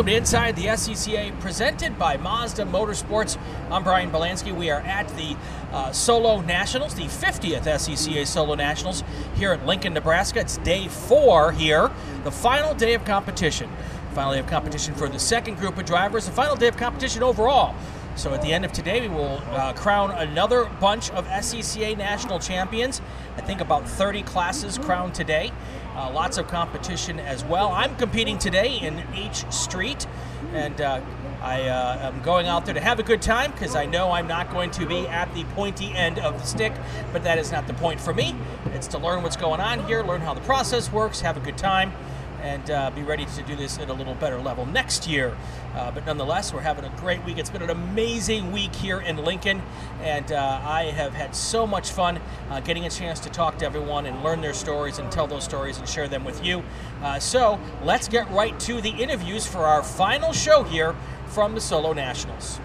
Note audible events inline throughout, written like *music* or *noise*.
welcome to Inside the SCCA, presented by Mazda Motorsports. I'm Brian Bielanski. We are at the uh, Solo Nationals, the 50th SCCA Solo Nationals here at Lincoln, Nebraska. It's day four here, the final day of competition. Final day of competition for the second group of drivers, the final day of competition overall. So at the end of today, we will uh, crown another bunch of SCCA national champions. I think about 30 classes crowned today. Uh, lots of competition as well. I'm competing today in H Street, and uh, I uh, am going out there to have a good time because I know I'm not going to be at the pointy end of the stick, but that is not the point for me. It's to learn what's going on here, learn how the process works, have a good time and uh, be ready to do this at a little better level next year. Uh, but nonetheless, we're having a great week. It's been an amazing week here in Lincoln, and uh, I have had so much fun uh, getting a chance to talk to everyone and learn their stories and tell those stories and share them with you. Uh, so let's get right to the interviews for our final show here from the Solo Nationals.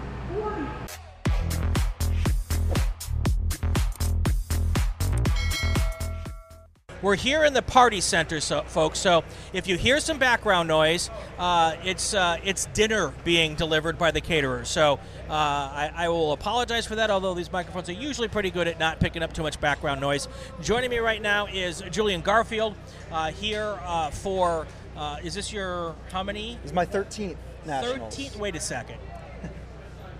We're here in the party center, so, folks. So if you hear some background noise, uh, it's uh, it's dinner being delivered by the caterer. So uh, I, I, will apologize for that. Although these microphones are usually pretty good at not picking up too much background noise. Joining me right now is Julian Garfield uh, here uh, for. Uh, is this your how many? This is my 13th nationals. 13th. Wait a second.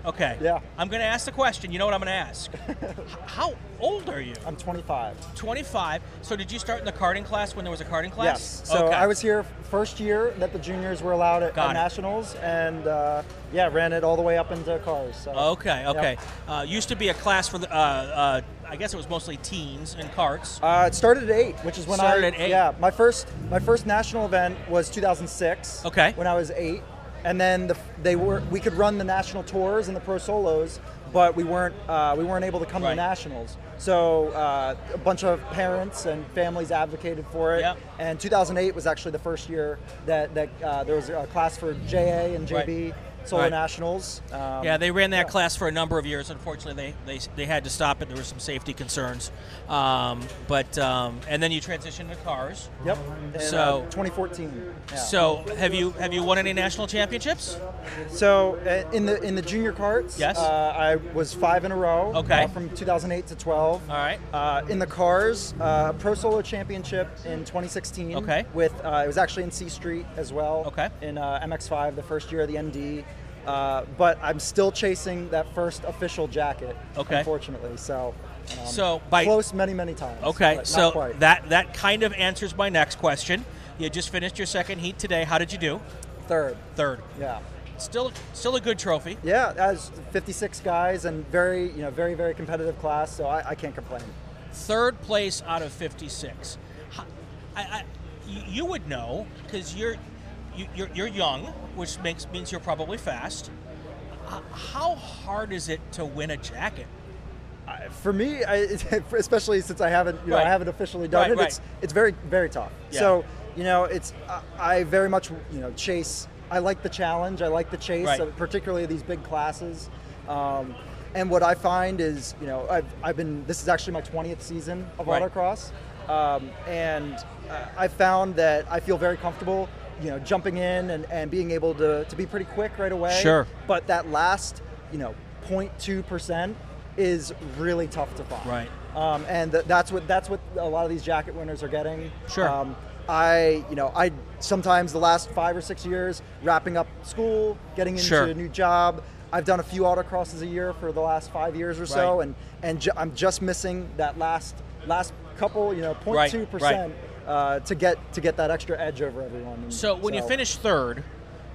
Okay. Yeah. I'm going to ask the question. You know what I'm going to ask? *laughs* How old are you? I'm 25. 25. So did you start in the karting class when there was a karting class? Yes. So okay. I was here first year that the juniors were allowed at, at nationals, and uh, yeah, ran it all the way up into cars. So, okay. Okay. Yep. Uh, used to be a class for the. Uh, uh, I guess it was mostly teens and carts. Uh, it started at eight, which is when started I started at eight. yeah my first my first national event was 2006. Okay. When I was eight, and then the, they were we could run the national tours and the pro solos, but we weren't uh, we weren't able to come Right. to the nationals. So uh, a bunch of parents and families advocated for it. Yep. And 2008 was actually the first year that that uh, there was a class for JA and JB solo Right. nationals. Um, Yeah, they ran that yeah. class for a number of years. Unfortunately, they, they, they had to stop it. There were some safety concerns. Um, but um, and then you transitioned to cars. Yep. In, So- uh, 2014. Yeah. So have you have you won any national championships? So uh, in the in the junior carts, Yes. uh, I was five in a row. Okay. uh, from 2008 to 12. All right. Uh, in the cars, uh, Pro Solo Championship in 2016. Okay. With uh, it was actually in C Street as well. Okay. In uh, MX5, the first year of the ND. Uh, but I'm still chasing that first official jacket. Okay. Unfortunately, so. um, So by- close many many times. Okay, so quite. that that kind of answers my next question. You just finished your second heat today. How did you do? third. Third. Yeah. Still still a good trophy. Yeah, as 56 guys and very, you know, very, very competitive class, so I, I can't complain. Third place out of 56. I, I, you would know because you're you, you're you're young, which makes means you're probably fast. H- How hard is it to win a jacket? I- For me, I, *laughs* especially since I haven't, you know, Right. I haven't officially done Right, it, right. it's it's very, very tough. Yeah. So, you know, it's I- I very much, you know, chase. I like the challenge. I like the chase, uh, particularly these big classes. Um, and what I find is, you know, I've, I've been. This is actually my 20th season of autocross, um, and uh, I found that I feel very comfortable, you know, jumping in and, and being able to, to be pretty quick right away. Sure. But that last, you know, 0.2 percent is really tough to find. Right. Um, and th- that's what that's what a lot of these jacket winners are getting. Sure. Um, I, you know, I sometimes the last five or six years wrapping up school, getting into Sure. a new job. I've done a few autocrosses a year for the last five years or so, Right. and and ju- I'm just missing that last last couple, you know, 0.2 percent uh, to get to get that extra edge over everyone. And So when you finish third,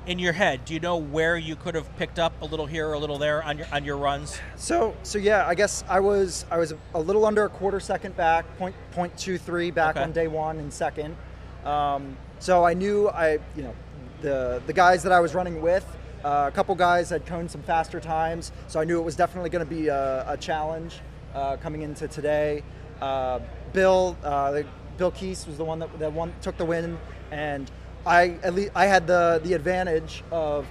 in your head, do you know where you could have picked up a little here or a little there on your on your runs? So so yeah, I guess I was I was a little under a quarter second back, point point two three back Okay. on day one and second. Um, so I knew I you know the the guys that I was running with, uh, a couple guys had coned some faster times, so I knew it was definitely going to be a, a challenge uh, coming into today. Uh, Bill uh, Bill Keese was the one that, that one took the win, and I at least I had the the advantage of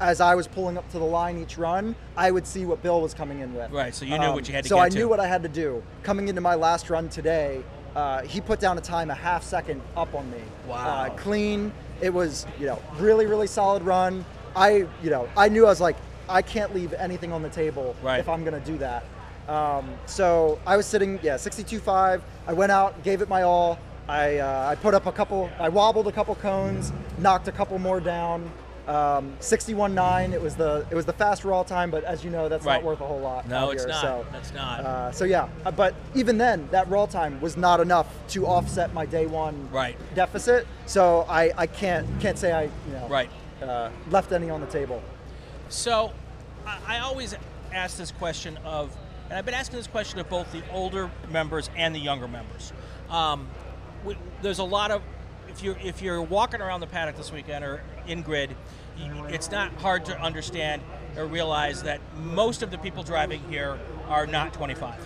as I was pulling up to the line each run, I would see what Bill was coming in with. Um, Right, so you knew what you had to So I to. knew what I had to do. Coming into my last run today, uh, he put down a time a half second up on me. Wow. Uh, clean, it was you know really really solid run. I you know I knew I was like I can't leave anything on the table Right. if I'm gonna do that. Um, so I was sitting yeah 62.5. I went out, gave it my all. I uh, I put up a couple. I wobbled a couple cones, knocked a couple more down. Um, 61.9. It was the it was the fast raw time, but as you know, that's Right. not worth a whole lot. No, it's here, not. So, That's not. uh, so yeah, uh, but even then, that raw time was not enough to offset my day one Right. deficit. So I, I can't can't say I you know Right. uh, left any on the table. So, I, I always ask this question of, and I've been asking this question of both the older members and the younger members. Um, we, there's a lot of, if you're if you're walking around the paddock this weekend or in grid, it's not hard to understand or realize that most of the people driving here are not 25.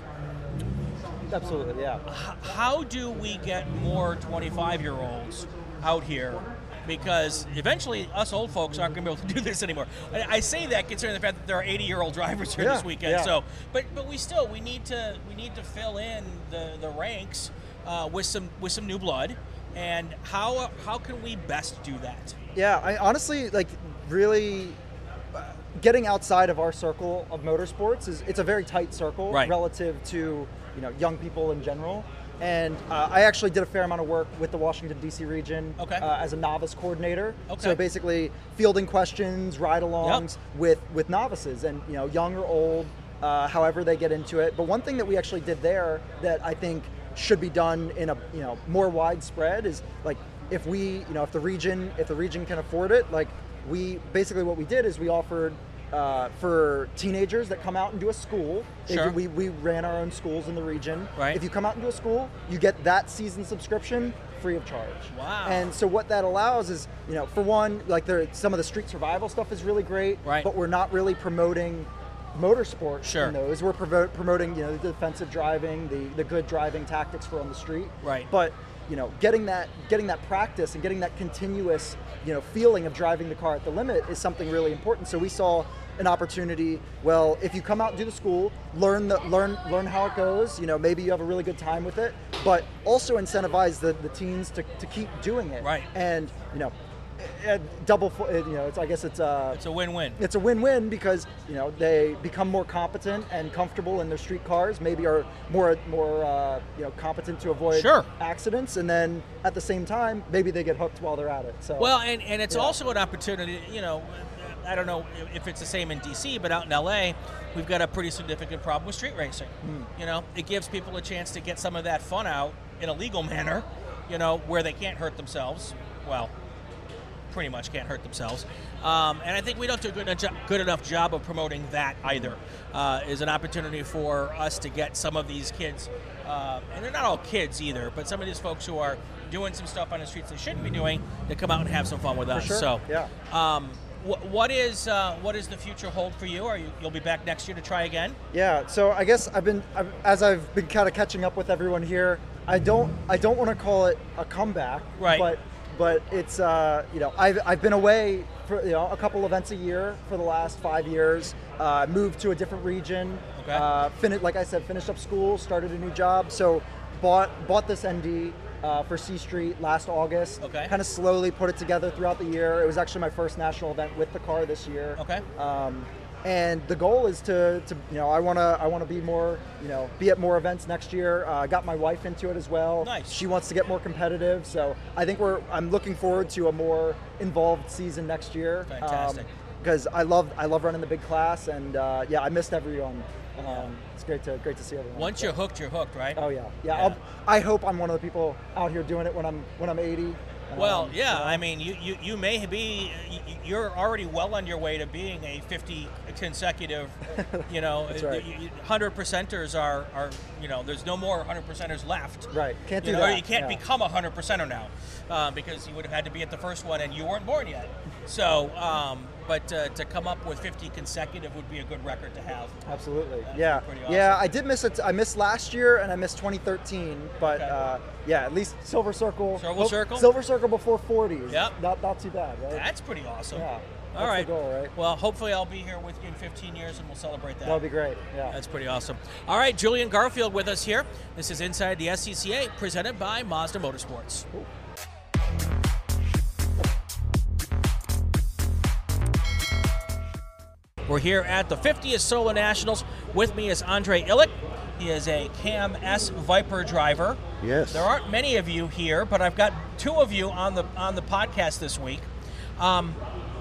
Absolutely, yeah. How do we get more 25 year olds out here? Because eventually, us old folks aren't going to be able to *laughs* do this anymore. I, I say that considering the fact that there are 80 year old drivers here this weekend. yeah. So, but but we still we need to we need to fill in the the ranks uh, with some with some new blood. And how how can we best do that? Yeah, I honestly like really uh, getting outside of our circle of motorsports is it's a very tight circle Right. relative to you know young people in general. And uh, I actually did a fair amount of work with the Washington D.C. region Okay. uh, as a novice coordinator. Okay. So basically, fielding questions, ride-alongs with with novices, and you know, young or old, uh, however they get into it. But one thing that we actually did there that I think should be done in a you know more widespread is like if we you know if the region if the region can afford it like we basically what we did is we offered uh, for teenagers that come out and do a school Sure. do- we, we ran our own schools in the region Right. if you come out and do a school you get that season subscription free of charge Wow. and so what that allows is you know for one like there some of the street survival stuff is really great Right. but we're not really promoting motorsport Sure. in those we're promoting you know the defensive driving the, the good driving tactics for on the street Right. but you know getting that getting that practice and getting that continuous you know feeling of driving the car at the limit is something really important so we saw an opportunity well if you come out and do the school learn the learn learn how it goes you know maybe you have a really good time with it but also incentivize the, the teens to, to keep doing it Right. and you know double you know it's i guess it's uh It's a win-win. it's a win-win because you know they become more competent and comfortable in their street cars. Maybe are more more uh, you know competent to avoid Sure. accidents, and then at the same time, maybe they get hooked while they're at it. So Well, and, and it's Yeah. also an opportunity, you know, I don't know if it's the same in DC, but out in LA, we've got a pretty significant problem with street racing. Hmm. You know, it gives people a chance to get some of that fun out in a legal *laughs* manner, you know, where they can't hurt themselves. Well, pretty much can't hurt themselves. Um, and I think we don't do a good, enough- good enough job of promoting that either. Uh, is an opportunity for us to get some of these kids, uh, and they're not all kids either, but some of these folks who are doing some stuff on the streets they shouldn't be doing to come out and have some fun with us. sure, So, yeah. Um, what is uh, what does the future hold for you? Are you you'll be back next year to try again? yeah. So I guess I've been I've, as I've been kind of catching up with everyone here. I don't I don't want to call it a comeback, Right. But but it's uh, you know I've, I've been away for you know a couple events a year for the last five years. Uh, moved to a different region. Okay. Uh, fin- like I said, finished up school, started a new job. So bought bought this ND uh, for C Street last August. Okay. Kind of slowly put it together throughout the year. It was actually my first national event with the car this year. Okay. Um, and the goal is to, to you know I want to I want to be more you know be at more events next year. Uh, I got my wife into it as well. Nice. She wants to get more competitive, so I think we're I'm looking forward to a more involved season next year. Fantastic. Because I love I love running the big class, and uh, yeah, I missed everyone. Um, it's great to great to see everyone. Once So- you're hooked, you're hooked, right? Oh yeah, yeah. Yeah. I'll, I hope I'm one of the people out here doing it when I'm when I'm 80. Well, Um, yeah. know. I mean, you, you, you may be you're already well on your way to being a 50 consecutive. *laughs* You know, right. hundred percenters are are you know there's no more hundred percenters left. Right. Can't You do know, or that. you can't yeah. become a hundred percenter now uh, because you would have had to be at the first one and you weren't born yet. So, um, but uh, to come up with 50 consecutive would be a good record to have. Absolutely. That'd yeah. pretty Yeah. I did miss it. I missed last year and I missed 2013, but Okay. uh, yeah, at least Silver Circle. Silver Well, Circle? Silver Circle before 40s. Yep. Not not too bad, right? That's pretty awesome. Yeah, All the goal, right? Well, hopefully I'll be here with you in 15 years and we'll celebrate that. That'll be great. Yeah. That's pretty awesome. All right, Julian Garfield with us here. This is Inside the SCCA, presented by Mazda Motorsports. We're here at the 50th Solo Nationals. With me is Andre Illick. He is a CAM-S Viper driver. Yes. There aren't many of you here, but I've got two of you on the on the podcast this week. Um,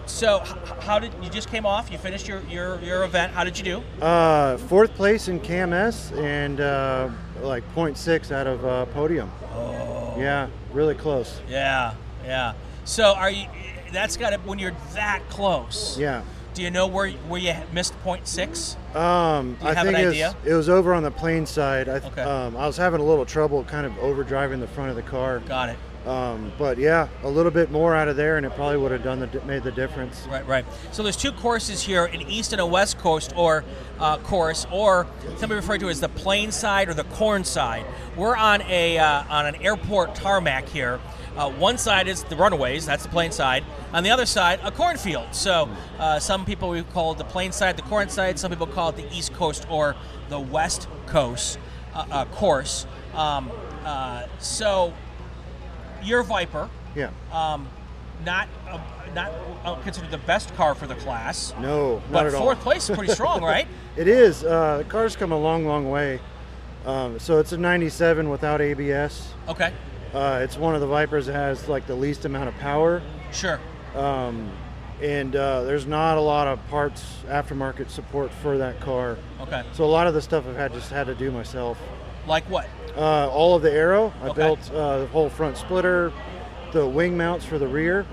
so, how did you just came off? You finished your, your, your event. How did you do? Uh, fourth place in CAM-S and uh, like 0.6 out of uh, podium. Oh. Yeah, really close. Yeah, yeah. So, are you? That's got to when you're that close. Yeah. Do you know where where you missed point six? Um, Do you I have think an it was, idea? it was over on the plane side. I, th- Okay. um, I was having a little trouble kind of overdriving the front of the car. Got it. Um, but yeah, a little bit more out of there, and it probably would have done the made the difference. Right, right. So there's two courses here, an east and a west coast or uh, course, or somebody referred to as the plane side or the corn side. We're on a uh, on an airport tarmac here. Uh, one side is the runaways, that's the plane side. On the other side, a cornfield. So uh, some people we call it the plane side, the corn side. Some people call it the east coast or the west coast uh, uh, course. Um, uh, so your Viper, Yeah. um, not uh, not uh, considered the best car for the class. No, not But at all. fourth place is pretty strong, *laughs* right? It is. Uh, the car's come a long, long way. Um, so it's a 97 without ABS. Okay, Uh, it's one of the Vipers that has like the least amount of power. sure. um, and uh, there's not a lot of parts aftermarket support for that car. Okay, So a lot of the stuff I've had just had to do myself. like what? Uh, all of the aero, I Okay. built uh, the whole front splitter, the wing mounts for the rear,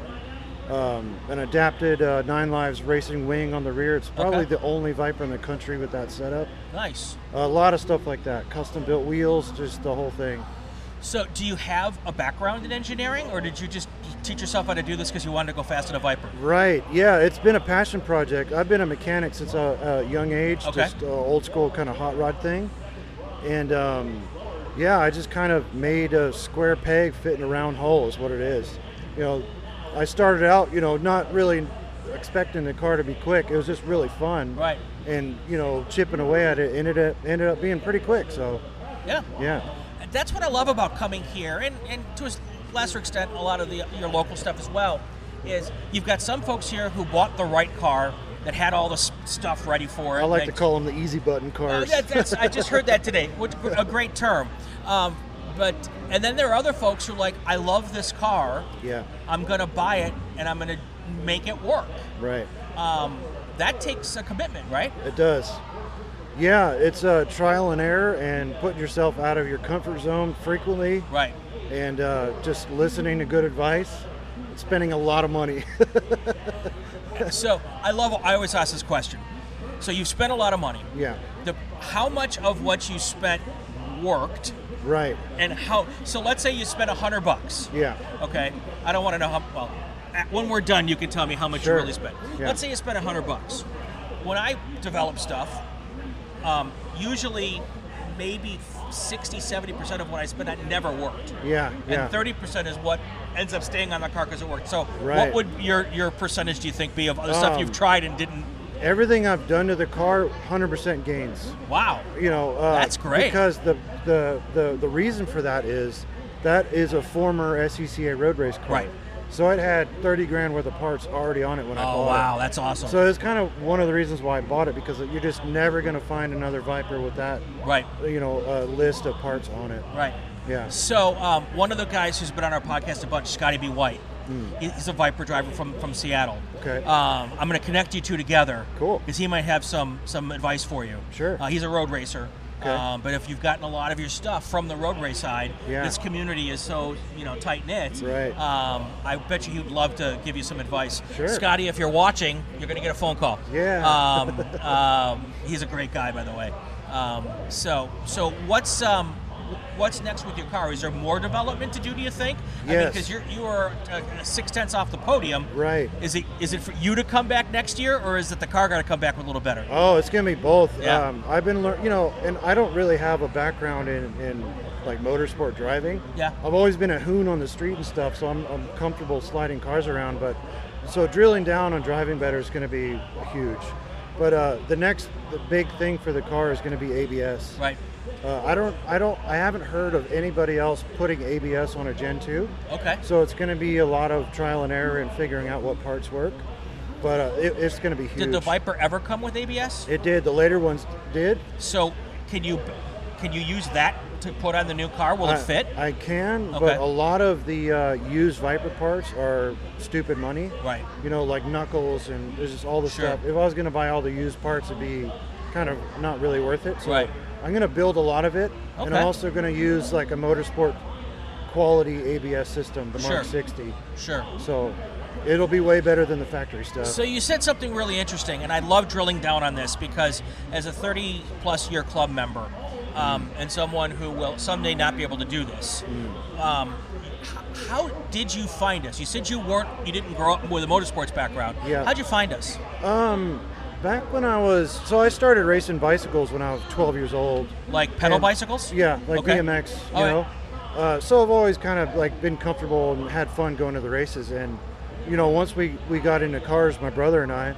um, an adapted uh, Nine Lives racing wing on the rear. It's probably Okay. the only Viper in the country with that setup. Nice. A lot of stuff like that, custom built wheels, just the whole thing. So, do you have a background in engineering, or did you just teach yourself how to do this because you wanted to go fast in a Viper? Right. Yeah, it's been a passion project. I've been a mechanic since a, a young age, Okay. just old school kind of hot rod thing. And um, yeah, I just kind of made a square peg fit in a round hole is what it is. You know, I started out, you know, not really expecting the car to be quick. It was just really fun. Right. And you know, chipping away at it ended up ended up being pretty quick. So Yeah. yeah. That's what I love about coming here, and, and to a lesser extent, a lot of the your local stuff as well. Is you've got some folks here who bought the right car that had all the stuff ready for it. I like to call them the easy button Oh, cars. that, that's, I just heard that today. Which, a great term. Um, but and then there are other folks who are like, I love this car. yeah. I'm gonna buy it and I'm gonna make it work. Right. Um, that takes a commitment, right? It does. Yeah, it's a trial and error and putting yourself out of your comfort zone frequently Right. and uh, just listening to good advice, and spending a lot of money. *laughs* so I love. I always ask this question. So you've spent a lot of money. yeah, The how much of what you spent worked, right. and how? So let's say you spent a hundred bucks. Yeah, Okay, I don't want to know how. Well, when we're done, you can tell me how much Sure. you really spent. Yeah. Let's say you spent a hundred bucks. When I develop stuff, um, usually maybe 60, 70 percent of what I spend that never worked, yeah, yeah. and thirty percent is what ends up staying on the car because it worked. So, what would your your percentage do you think be of the stuff Um, you've tried and didn't? Everything I've done to the car, 100% gains. Wow. You know, uh, That's great. Because the, the the the reason for that is that is a former SCCA road race car. Right. So it had 30 grand worth of parts already on it when I Oh bought it. Oh wow, that's awesome. So it's kind of one of the reasons why I bought it because you're just never going to find another Viper with that, right, you know, uh, list of parts on it. right. Yeah. So um, one of the guys who's been on our podcast a bunch, Scotty B. White, he- he's a Viper driver from from Seattle. Okay. Um, I'm going to connect you two together. Cool. Because he might have some some advice for you. Sure. Uh, he's a road racer. Okay. Um, but if you've gotten a lot of your stuff from the road race side, Yeah. this community is so you know tight knit. Right. Um, I bet you he'd love to give you some advice. Sure. Scotty, if you're watching, you're going to get a phone call. Yeah. Um, um, he's a great guy, by the way. Um, so so what's um, what's next with your car? Is there more development to do? Do you think? I mean, Yes. because you're you are uh, six tenths off the podium. Right. Is it is it for you to come back next year, or is it the car got to come back with a little better? Oh, it's gonna be both. Yeah. Um, I've been learning, you know, and I don't really have a background in, in like motorsport driving. Yeah. I've always been a hoon on the street and stuff, so I'm, I'm comfortable sliding cars around. But so drilling down on driving better is going to be huge. But uh, the next the big thing for the car is going to be ABS. Right. Uh, I don't, I don't, I haven't heard of anybody else putting ABS on a Gen 2. Okay. So it's going to be a lot of trial and error and figuring out what parts work. but uh, it, it's going to be huge. Did the Viper ever come with ABS? It did. The later ones did. So can you can you use that to put on the new car? Will I, it fit? I can, Okay. but a lot of the uh, used Viper parts are stupid money. Right. You know, like knuckles and there's just all the Sure. stuff. If I was going to buy all the used parts, it'd be kind of not really worth it. So Right. I'm going to build a lot of it, and I'm also going to use like a motorsport quality ABS system, the Mark Sure. 60. Sure. So it'll be way better than the factory stuff. So you said something really interesting, and I love drilling down on this because as a 30 plus year club member um, and someone who will someday not be able to do this, um, how did you find us? You said you weren't, you didn't grow up with a motorsports background. Yeah. How'd you find us? um, back when I was, so I started racing bicycles when I was 12 years old. Like pedal And- bicycles? Yeah, like Okay. BMX, you All right. know. Uh, so I've always kind of like been comfortable and had fun going to the races. And you know, once we we got into cars, my brother and I,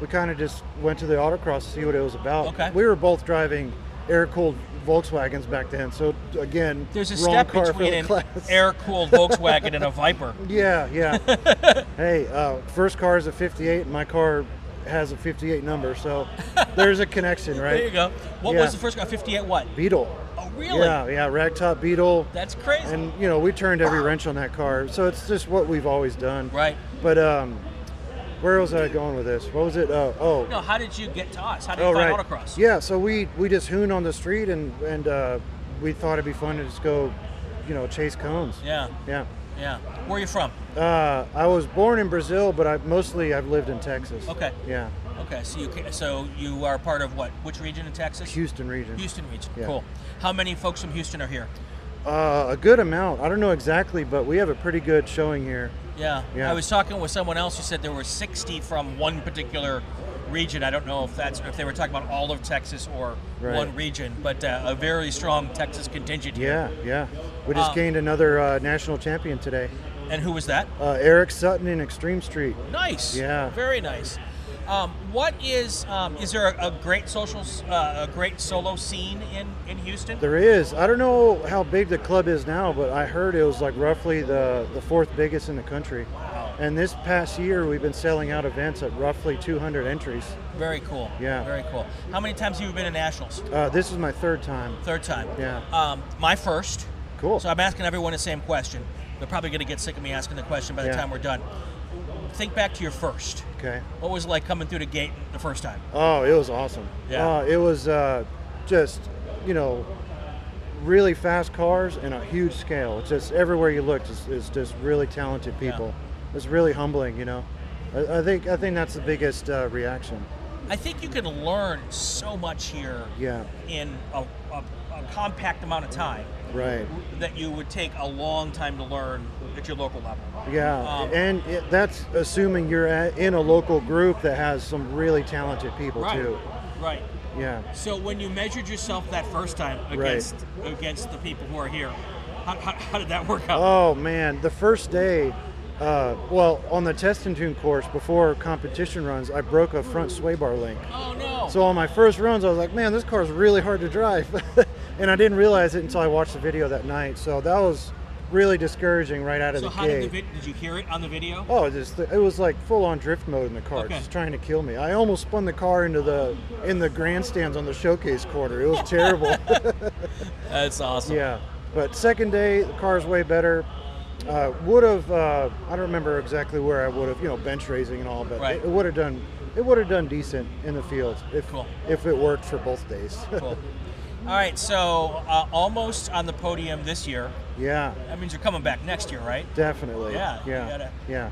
we kind of just went to the autocross to see what it was about. Okay. We were both driving air-cooled Volkswagens back then. So again, There's a step between an class. air-cooled *laughs* Volkswagen and a Viper. Yeah, yeah. *laughs* hey, uh, first car is a 58, and my car has a 58 number, so there's a connection, *laughs* right? There you go. What Yeah. was the first car? 58 what? Beetle. Oh, really? Yeah, yeah, ragtop Beetle. That's crazy. and you know we turned every wrench on that car so it's just what we've always done right. but um where was i going with this what was it uh, oh No, how did you get to us? How did you oh find right autocross? yeah so we we just hoon on the street and and uh we thought it'd be fun to just go you know chase cones Yeah. yeah Yeah. Where are you from? uh i was born in brazil but i mostly i've lived in texas Okay. yeah Okay, so you so you are part of what? Which region in Texas? houston region Houston region. Yeah. Cool. How many folks from Houston are here? uh, a good amount i don't know exactly but we have a pretty good showing here Yeah. Yeah. I was talking with someone else who said there were 60 from one particular region. I don't know if that's if they were talking about all of Texas or Right. one region, but uh, a very strong Texas contingent here. yeah yeah we just Uh, gained another uh, national champion today And who was that? uh, eric sutton in extreme street Nice. Yeah. Very nice. Um, what is um, is there a, a great social uh, a great solo scene in in Houston? There is. I don't know how big the club is now, but I heard it was like roughly the, the fourth biggest in the country. Wow. And this past year, we've been selling out events at roughly 200 entries. Very cool. Yeah. Very cool. How many times have you been in nationals? Uh, this is my third time. Third time. Yeah. Um, my first. Cool. So I'm asking everyone the same question. They're probably going to get sick of me asking the question by the Yeah. time we're done. Think back to your first. Okay. What was it like coming through the gate the first time? Oh, it was awesome. Yeah. Uh, it was uh, just, you know, really fast cars and a huge scale. It's just everywhere you look it's, is just really talented Yeah. It's really humbling, you know. I, I think I think that's the biggest uh, reaction. I think you can learn so much here Yeah. in a, a, a compact amount of time Right. that you would take a long time to learn at your local level. Yeah, Um, and it, that's assuming you're at, in a local group that has some really talented people too. Right. Yeah. So when you measured yourself that first time against against the people who are here, how, how, how did that work out? Oh man, the first day, uh, well, on the test and tune course before competition runs, I broke a front sway bar link. oh no. So on my first runs, I was like, man, this car is really hard to drive, *laughs* and I didn't realize it until I watched the video that night. So that was really discouraging right out of So the how gate. did the did you hear it on the video? Oh, just it was like full on drift mode in the car, Okay. just trying to kill me. I almost spun the car into the in the grandstands on the showcase corner. It was *laughs* terrible. *laughs* That's awesome. yeah, but second day the car's way better. Uh, would have uh, I don't remember exactly where I would have you know bench raising and all, but Right. it, would have done it would have done decent in the field if Cool. if it worked for both days. *laughs* Cool. All right, so uh, almost on the podium this year. yeah, That means you're coming back next year, right? definitely. Yeah, yeah, gotta- yeah.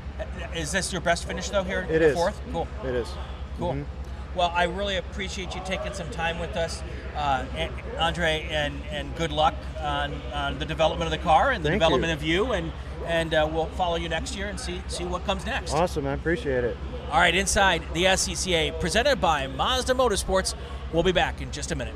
Is this your best finish though here? It is. Fourth. Cool. It is. Cool. Mhm. Well, I really appreciate you taking some time with us, uh, and- Andre, and, and good luck on, on the development of the car and the Thank development you. of you, and and uh, we'll follow you next year and see see what comes next. Awesome, I appreciate it. All right, inside the SCCA, presented by Mazda Motorsports. We'll be back in just a minute.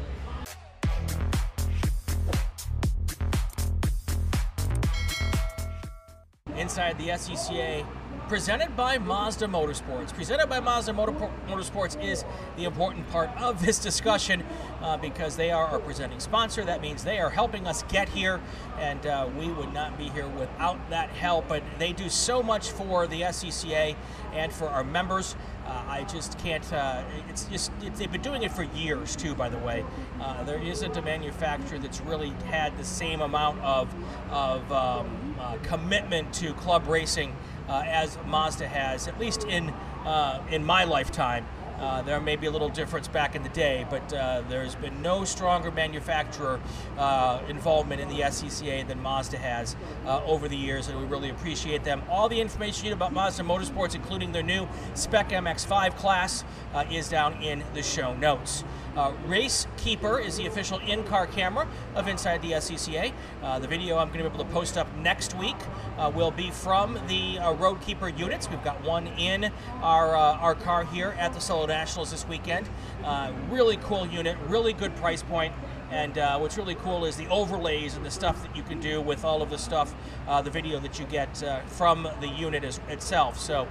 Inside the SCCA presented by Mazda Motorsports. Presented by Mazda Motor- Motorsports is the important part of this discussion uh, because they are our presenting sponsor. That means they are helping us get here, and uh, we would not be here without that help. But they do so much for the SCCA and for our members. Uh, I just can't. Uh, it's just it's, they've been doing it for years too. By the way, uh, there isn't a manufacturer that's really had the same amount of of um, uh, commitment to club racing uh, as Mazda has, at least in uh, in my lifetime. Uh, there may be a little difference back in the day, but uh, there's been no stronger manufacturer uh, involvement in the SCCA than Mazda has uh, over the years, and we really appreciate them. All the information you need about Mazda Motorsports, including their new Spec MX5 class, uh, is down in the show notes. Uh, Race Keeper is the official in-car camera of Inside the SCCA. Uh, the video I'm going to be able to post up next week uh, will be from the uh, RaceKeeper units. We've got one in our uh, our car here at the Solo Nationals this weekend. Uh, really cool unit, really good price point. And uh, what's really cool is the overlays and the stuff that you can do with all of the stuff, uh, the video that you get uh, from the unit itself. So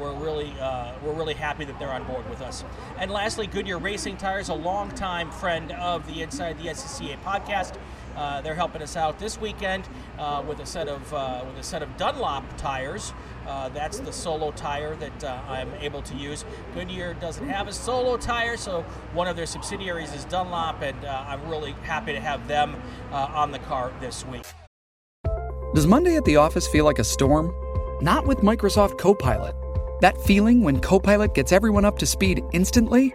we're really we're really happy that they're on board with us. And lastly, Goodyear Racing Tires, a longtime friend of the Inside the SCCA podcast. Uh, they're helping us out this weekend uh, with a set of uh, with a set of Dunlop tires. Uh, that's the solo tire that uh, I'm able to use. Goodyear doesn't have a solo tire, so one of their subsidiaries is Dunlop, and uh, I'm really happy to have them on the car this week. Does Monday at the office feel like a storm? Not with Microsoft Copilot. That feeling when Copilot gets everyone up to speed instantly?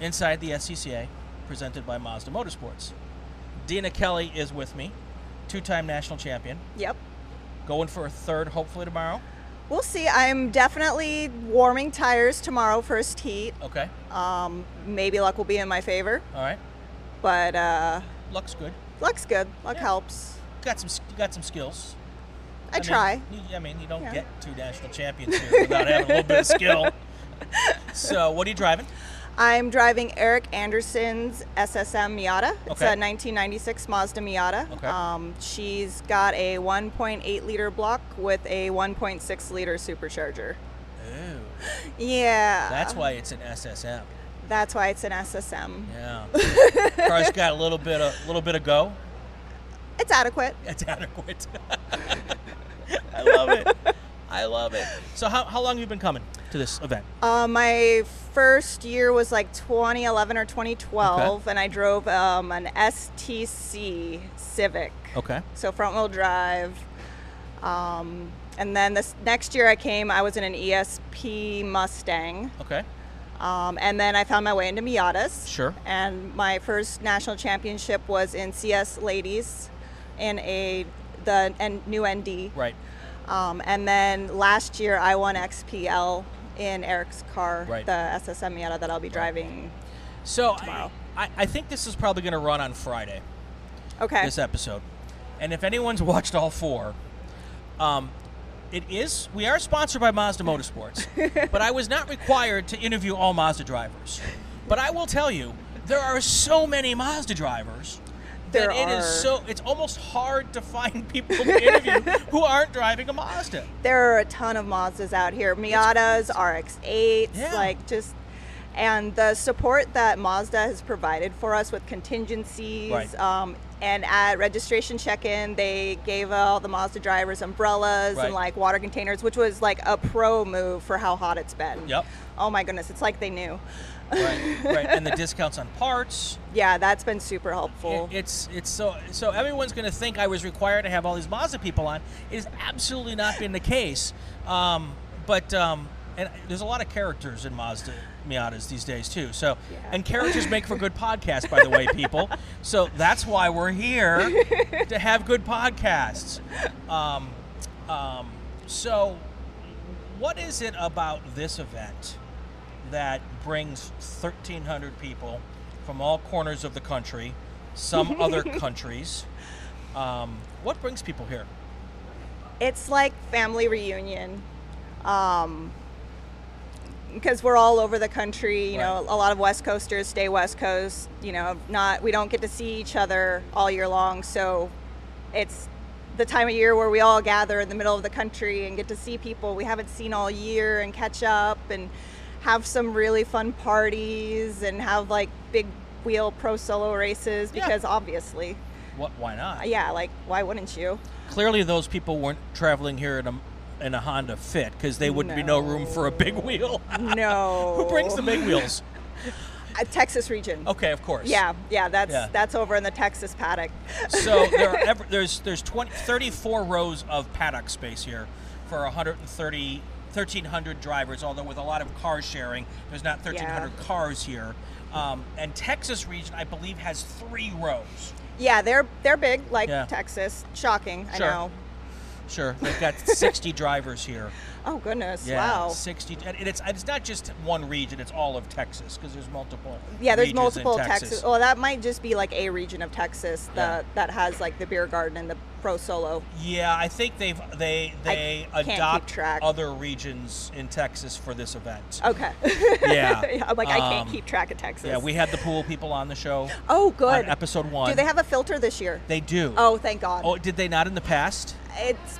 inside the SCCA, presented by Mazda Motorsports. Dina Kelly is with me, two time national champion, Yep. going for a third hopefully tomorrow. We'll see. I'm definitely warming tires tomorrow, first heat. Okay, Um, maybe luck will be in my favor, all right. but uh, Looks good. luck's good. Luck Yeah. helps. Got some, got some skills. I, mean, try. you- I mean, you don't Yeah. get two national champions here without having a little bit of skill. *laughs* So, what are you driving? I'm driving Eric Anderson's SSM Miata. It's Okay. a 1996 Mazda Miata. Okay. Um, she's got a 1.8 liter block with a 1.6 liter supercharger. Ooh, *laughs* Yeah. that's why it's an SSM. That's why it's an SSM. Yeah, *laughs* car's got a little bit of little bit of go. It's adequate. It's adequate. *laughs* I love it. I love it. So, how, how long have you been coming to this event? Uh, my first year was like 2011 or 2012, and I drove um, an STC Civic. Okay. So front wheel drive. Um, and then this next year I came, I was in an ESP Mustang. Okay. Um, and then I found my way into Miatas. Sure. And my first national championship was in CS Ladies in a the N, new ND. Right. Um, and then last year I won XPL in Eric's car, Right. the SSM Miata that I'll be driving. So, I, Tomorrow. I, I think this is probably going to run on Friday. Okay. This episode, and if anyone's *laughs* watched all four, um, it is we are sponsored by Mazda Motorsports, *laughs* but I was not required to interview all Mazda drivers. But I will tell you, there are so many Mazda drivers. There that it is are. so it's almost hard to find people to interview *laughs* who aren't driving a Mazda. there are a ton of Mazdas out here. Miatas, RX-8s, Yeah. like just and the support that Mazda has provided for us with contingencies. Right. Um, and at registration check-in, they gave all the Mazda drivers umbrellas Right. and like water containers, which was like a pro move for how hot it's been. Yep. Oh my goodness, it's like they knew. Right, right, and the discounts on parts. Yeah, that's been super helpful. It- it's it's so so everyone's going to think I was required to have all these Mazda people on. It has absolutely not been the case. Um, but um, and there's a lot of characters in Mazda Miatas these days too. So Yeah. and characters make for good podcasts, by the way, people. So that's why we're here *laughs* to have good podcasts. Um, um, So, what is it about this event that brings 1,300 people from all corners of the country, some other *laughs* countries? Um, what brings people here? It's like family reunion. Um, because we're all over the country, you know, a lot of West Coasters stay West Coast, you know, not we don't get to see each other all year long, so it's the time of year where we all gather in the middle of the country and get to see people we haven't seen all year and catch up and have some really fun parties and have like big wheel pro solo races Yeah. because obviously, What? Why not? yeah, like why wouldn't you? Clearly, those people weren't traveling here in a in a Honda Fit because they wouldn't be no room for a big wheel. *laughs* No. Who brings the big wheels? *laughs* Uh, Texas region. Okay, of course. Yeah, yeah, that's Yeah. that's over in the Texas paddock. *laughs* So there are ever, there's there's 20, 34 rows of paddock space here for 130 1300 drivers. Although with a lot of car sharing, there's not 1300 cars here. Um, and Texas region, I believe, has three rows. Yeah, they're they're big like Yeah. Texas. Shocking, Sure. I know. Sure, they've got *laughs* 60 drivers here. Oh goodness, Yeah, wow. 60. And it's it's not just one region; it's all of Texas because there's multiple. Yeah, there's multiple Texas. Texas. Well, that might just be like a region of Texas Yeah. that that has like the beer garden and the pro solo. Yeah, I think they've they they adopt track. other regions in Texas for this event. Okay. *laughs* *laughs* Yeah. I'm like I can't Um, keep track of Texas. Yeah, we had the pool people on the show. Oh, good. On episode one. Do they have a filter this year? They do. Oh, thank God. Oh, did they not in the past? It's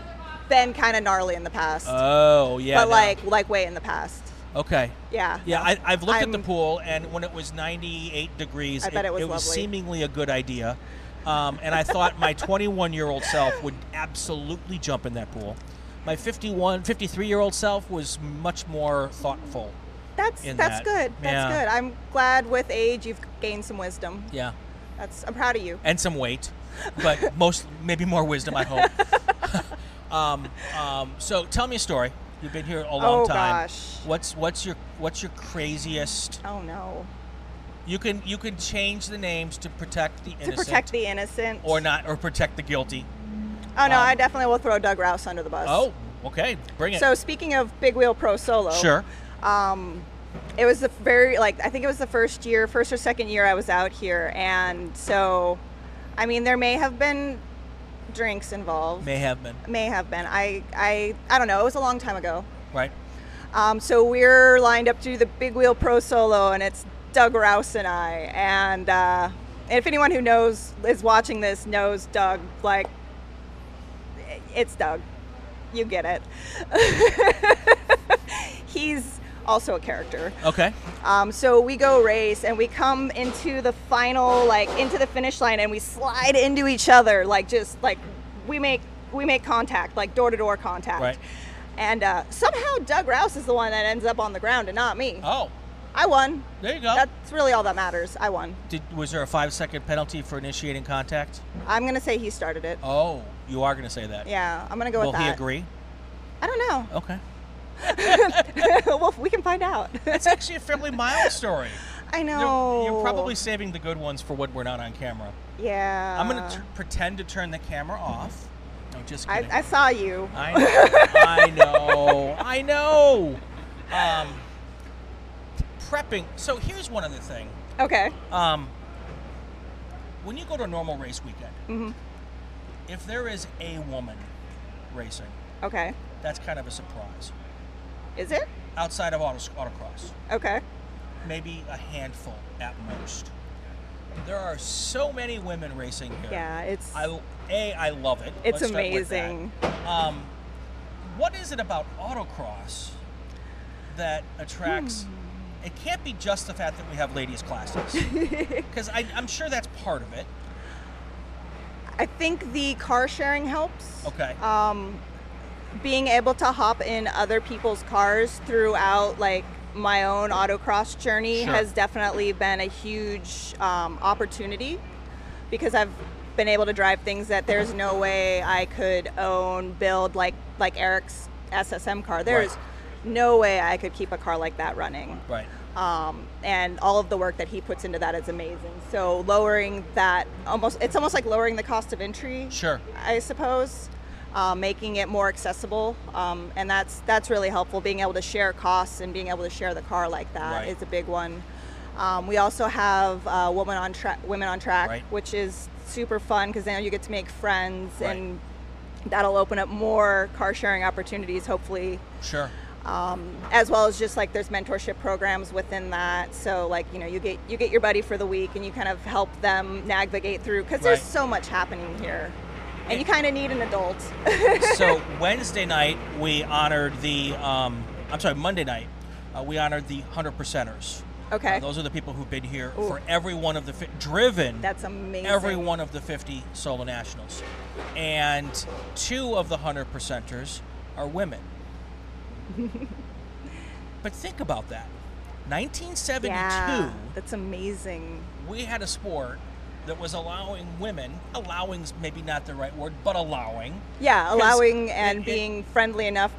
been kind of gnarly in the past, Oh, yeah. but no. like like way in the past. Okay. Yeah. Yeah, I, I've looked at the pool, and when it was 98 degrees, I bet it was lovely. seemingly a good idea. Um, and I thought my *laughs* 21 year old self would absolutely jump in that pool. My 51, 53 year old self was much more thoughtful. That's that's that. good. That's Yeah. good. I'm glad with age you've gained some wisdom. Yeah. That's I'm proud of you. and some weight, but most maybe more wisdom. I hope. *laughs* um, um, so tell me a story. You've been here a long Oh, time. gosh. What's what's your what's your craziest? Oh no. You can you can change the names to protect the To innocent, protect the innocent. or not, or protect the guilty. Oh no, um, I definitely will throw Doug Rouse under the bus. Oh, okay, bring it. So speaking of big wheel pro solo. sure. Um, it was the very like I think it was the first year, first or second year I was out here, and so, I mean, there may have been drinks involved. May have been May have been. I I I don't know. It was a long time ago. right. Um, so we're lined up to do the Big Wheel Pro Solo, and it's Doug Rouse and I. And uh, if anyone who knows is watching this knows Doug, like it's Doug. You get it. *laughs* He's also a character. Okay. Um, so we go race and we come into the final, like into the finish line, and we slide into each other, like just like we make we make contact, like door to door contact. Right. And uh, somehow Doug Rouse is the one that ends up on the ground and not me. Oh, I won. there you go. That's really all that matters. I won. Did, was there a five second penalty for initiating contact? I'm gonna say he started it. Oh, you are going to say that. Yeah, I'm gonna go Will with that. Will he agree? I don't know. Okay. *laughs* well, we can find out. It's actually a fairly mild story. *laughs* I You're, know. you're probably saving the good ones for when we're not on camera. Yeah. I'm going to pretend to turn the camera off. No, just I, kidding. I saw you. I know. I know. *laughs* I know. Um, prepping. So here's one other thing. Okay. Um, when you go to a normal race weekend, Mhm. if there is a woman racing, Okay. that's kind of a surprise. Is it? Outside of auto, autocross, Okay. maybe a handful at most. There are so many women racing here. Yeah, it's I a I love it. it's Let's start with that. amazing. Um, what is it about autocross that attracts? Hmm. It can't be just the fact that we have ladies classes, *laughs* because I'm sure that's part of it. I think the car sharing helps. Okay. Um, being able to hop in other people's cars throughout like my own autocross journey Sure. has definitely been a huge um, opportunity because I've been able to drive things that there's no way I could own, build like like Eric's SSM car. There's Right. no way I could keep a car like that running. Right. um, and all of the work that he puts into that is amazing. So lowering that almost it's almost like lowering the cost of entry. Sure. I suppose. Uh, making it more accessible, um, and that's that's really helpful. Being able to share costs and being able to share the car like that is Right. a big one. Um, we also have uh, women on track, women on track, Right. which is super fun because now you get to make friends, Right. and that'll open up more car sharing opportunities, hopefully Sure. as well as just like there's mentorship programs within that so like you know you get you get your buddy for the week and you kind of help them navigate through because there's so much happening here and you kind of need an adult *laughs* so Wednesday night we honored the. Um, I'm sorry, Monday night uh, we honored the hundred percenters. okay Uh, those are the people who've been here Ooh. for every one of the fi- driven that's amazing every one of the 50 solo nationals, and two of the hundred percenters are women. *laughs* but think about that. 1972, yeah that's amazing we had a sport that was allowing women, allowing's maybe not the right word, but allowing Yeah, allowing and it- being friendly enough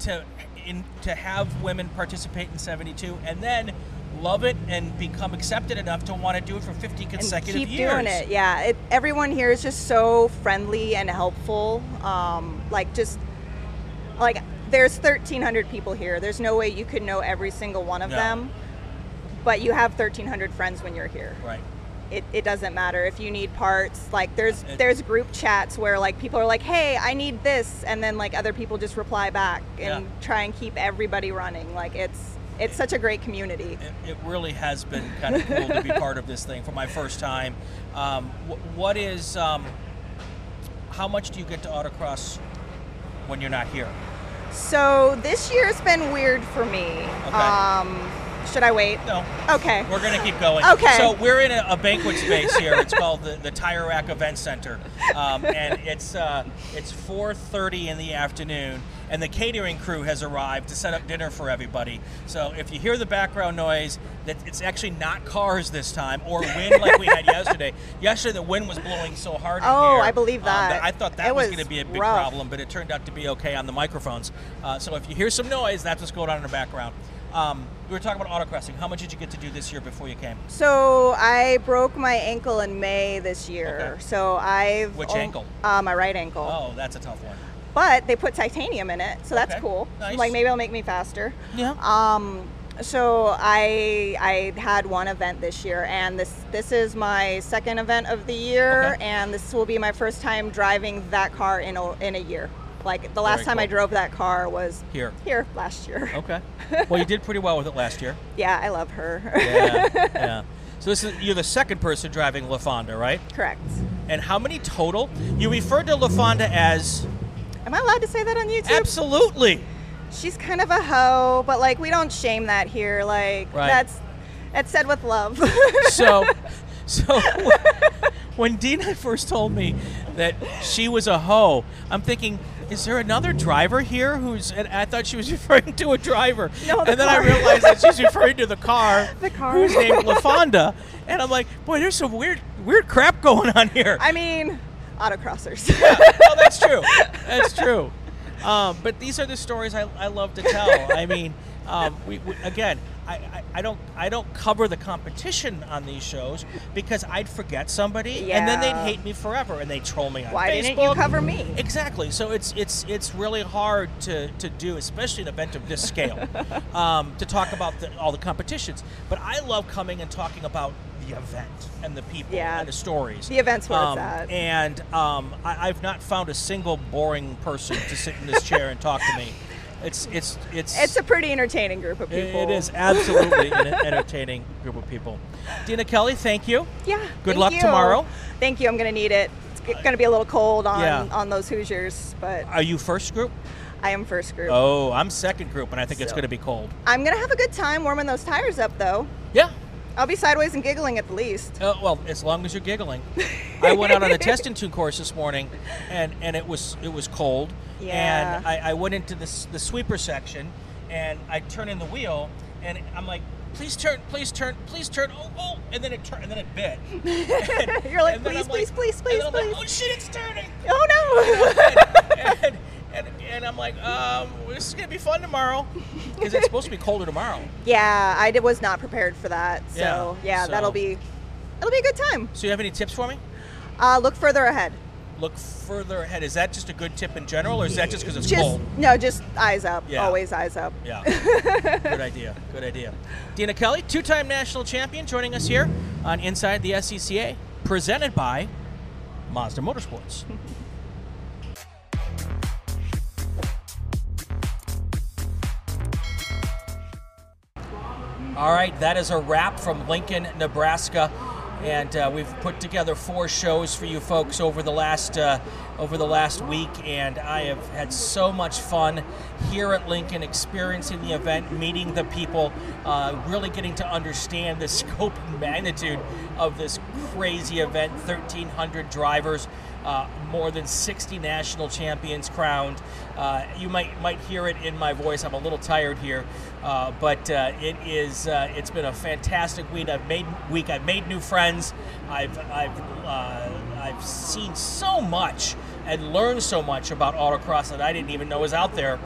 to in, to have women participate in 72 and then love it and become accepted enough to want to do it for 50 and consecutive keep years. doing it yeah it, everyone here is just so friendly and helpful um, like just like there's 1300 people here there's no way you could know every single one of No. them but you have 1300 friends when you're here Right. It, it doesn't matter if you need parts like there's It- there's group chats where like people are like hey i need this and then like other people just reply back and Yeah. try and keep everybody running like it's it's such a great community It, it really has been kind of cool to be part of this thing for my first time. Um, wh- what is, um, how much do you get to autocross when you're not here? so this year's been weird for me um should i wait No. okay We're going to keep going. Okay. So we're in a, a banquet space here. It's called the, the Tire Rack Event Center, um, and it's uh, it's 4:30 in the afternoon, and the catering crew has arrived to set up dinner for everybody. So if you hear the background noise, that it's actually not cars this time or wind like we had yesterday. *laughs* Yesterday the wind was blowing so hard. in Oh, here, I believe um, that. I thought that It was, was going to be a big rough. problem, but it turned out to be okay on the microphones. Uh, so if you hear some noise, that's what's going on in the background. Um, we were talking about autocrossing. How much did you get to do this year before you came? So I broke my ankle in May this year. Okay. So I've Which al- ankle? Uh, my right ankle. Oh, that's a tough one. But they put titanium in it, so that's Okay. cool. Nice. Like maybe it'll make me faster. Yeah. Um, so I I had one event this year, and this this is my second event of the year, Okay. and this will be my first time driving that car in a, in a year. Like the last Very time I drove that car was Here. here last year. Okay. *laughs* Well, you did pretty well with it last year. Yeah, I love her. Yeah. *laughs* yeah. So this is you're the second person driving LaFonda, right? Correct. And how many total? You referred to LaFonda as Am I allowed to say that on YouTube? absolutely. She's kind of a hoe, but like we don't shame that here. Like Right. that's that's said with love. So, *laughs* so when Dina first told me that she was a hoe, I'm thinking, is there another driver here who's? And I thought she was *laughs* referring to a driver, No, the and then I realized that she's *laughs* referring to the car, The car. who's named *laughs* LaFonda, and I'm like, boy, there's some weird, weird crap going on here. I mean, autocrossers. no, that's true. That's true. Um, but these are the stories I, I love to tell. I mean, um, we, we again, I, I, I don't I don't cover the competition on these shows because I'd forget somebody and then they'd hate me forever and they troll me on Facebook. Why Facebook. didn't you cover me? Exactly. So it's it's it's really hard to, to do, especially an event of this scale, *laughs* um, to talk about the, all the competitions. But I love coming and talking about the event and the people Yeah. and the stories. The event's where it's Um, at. And um, I, I've not found a single boring person to sit in this chair and talk to me. It's it's it's It's a pretty entertaining group of people. it is absolutely *laughs* an entertaining group of people. Dina Kelly, thank you. Yeah. Good luck you. tomorrow. Thank you. I'm gonna need it. It's gonna be a little cold on Yeah. on those Hoosiers, but Are you first group? I am first group. Oh, I'm second group, and I think it's going to be cold. I'm gonna have a good time warming those tires up, though. Yeah. I'll be sideways and giggling at the least. Uh, well, as long as you're giggling. I went out on a test and tune course this morning, and, and it was it was cold. Yeah. And I, I went into this the sweeper section, and I turn in the wheel, and I'm like, please turn, please turn, please turn. Oh, oh, and then it turned, and then it bit. *laughs* You're like, And then please, I'm please, please, and please, I'm like, please. oh shit, it's turning. Oh no! *laughs* and, and, and I'm like, um, this is gonna be fun tomorrow, because it's supposed to be colder tomorrow. *laughs* yeah, I did, was not prepared for that. So Yeah, yeah, so- that'll be it'll be a good time. So you have any tips for me? Uh, look further ahead. look further ahead. Is that just a good tip in general, or is that just because it's Just cold? no, just eyes up. Yeah. Always eyes up. Yeah. *laughs* good idea. Good idea. Dina Kelly, two time national champion, joining us here on Inside the SCCA, presented by Mazda Motorsports. *laughs* All right, that is a wrap from Lincoln, Nebraska, and uh, we've put together four shows for you folks over the last uh, over the last week, and I have had so much fun here at Lincoln, experiencing the event, meeting the people, uh, really getting to understand the *laughs* scope and magnitude of this crazy event. 1,300 drivers. Uh, more than 60 national champions crowned. Uh, you might might hear it in my voice. I'm a little tired here, uh, but uh, it is uh, it's been a fantastic week. I've made week. I've made new friends. I've I've uh, I've seen so much and learned so much about autocross that I didn't even know was out there.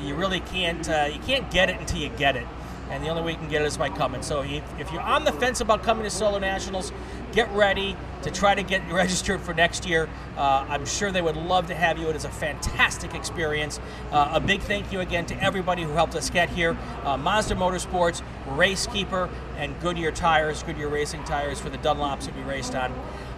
you really can't you can't get it until you get it and the only way you can get it is by coming. So if, you're on the fence about coming to Solo Nationals, get ready to try to get *laughs* registered for next year. Uh, I'm sure they would love to have you. It is a fantastic experience. Uh, a big thank you again to everybody who helped us get here. Uh, Mazda Motorsports, RaceKeeper, and Goodyear Tires, Goodyear Racing Tires for the Dunlops that we raced on.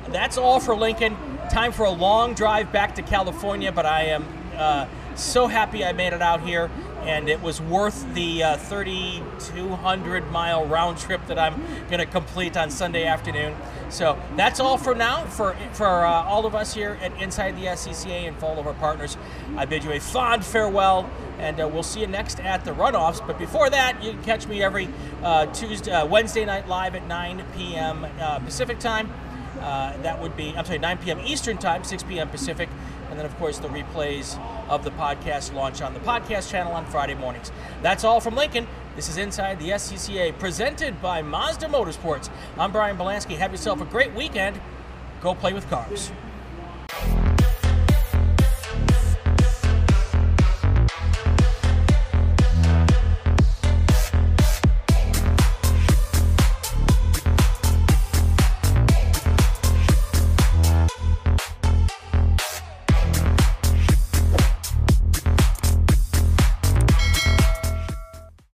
That's all for Lincoln. Time for a long drive back to California, but I am uh, so happy I made it out here and it was worth the uh, 3,200 mile round trip that I'm going to complete on Sunday afternoon. So that's all for now for for uh, all of us here at Inside the SCCA and for all of our partners. I bid you a fond farewell, and uh, we'll see you next at the runoffs. But before that, you can catch me every uh, Tuesday, uh, Wednesday night live at 9 p.m. Uh, Pacific time. That would be, I'm sorry, 9 p.m. Eastern Time, 6 p.m. Pacific. And then, of course, the replays of the podcast launch on the podcast channel on Friday mornings. That's all from Lincoln. This is Inside the SCCA, presented by Mazda Motorsports. I'm Brian Bielanski. Have yourself a great weekend. Go play with cars.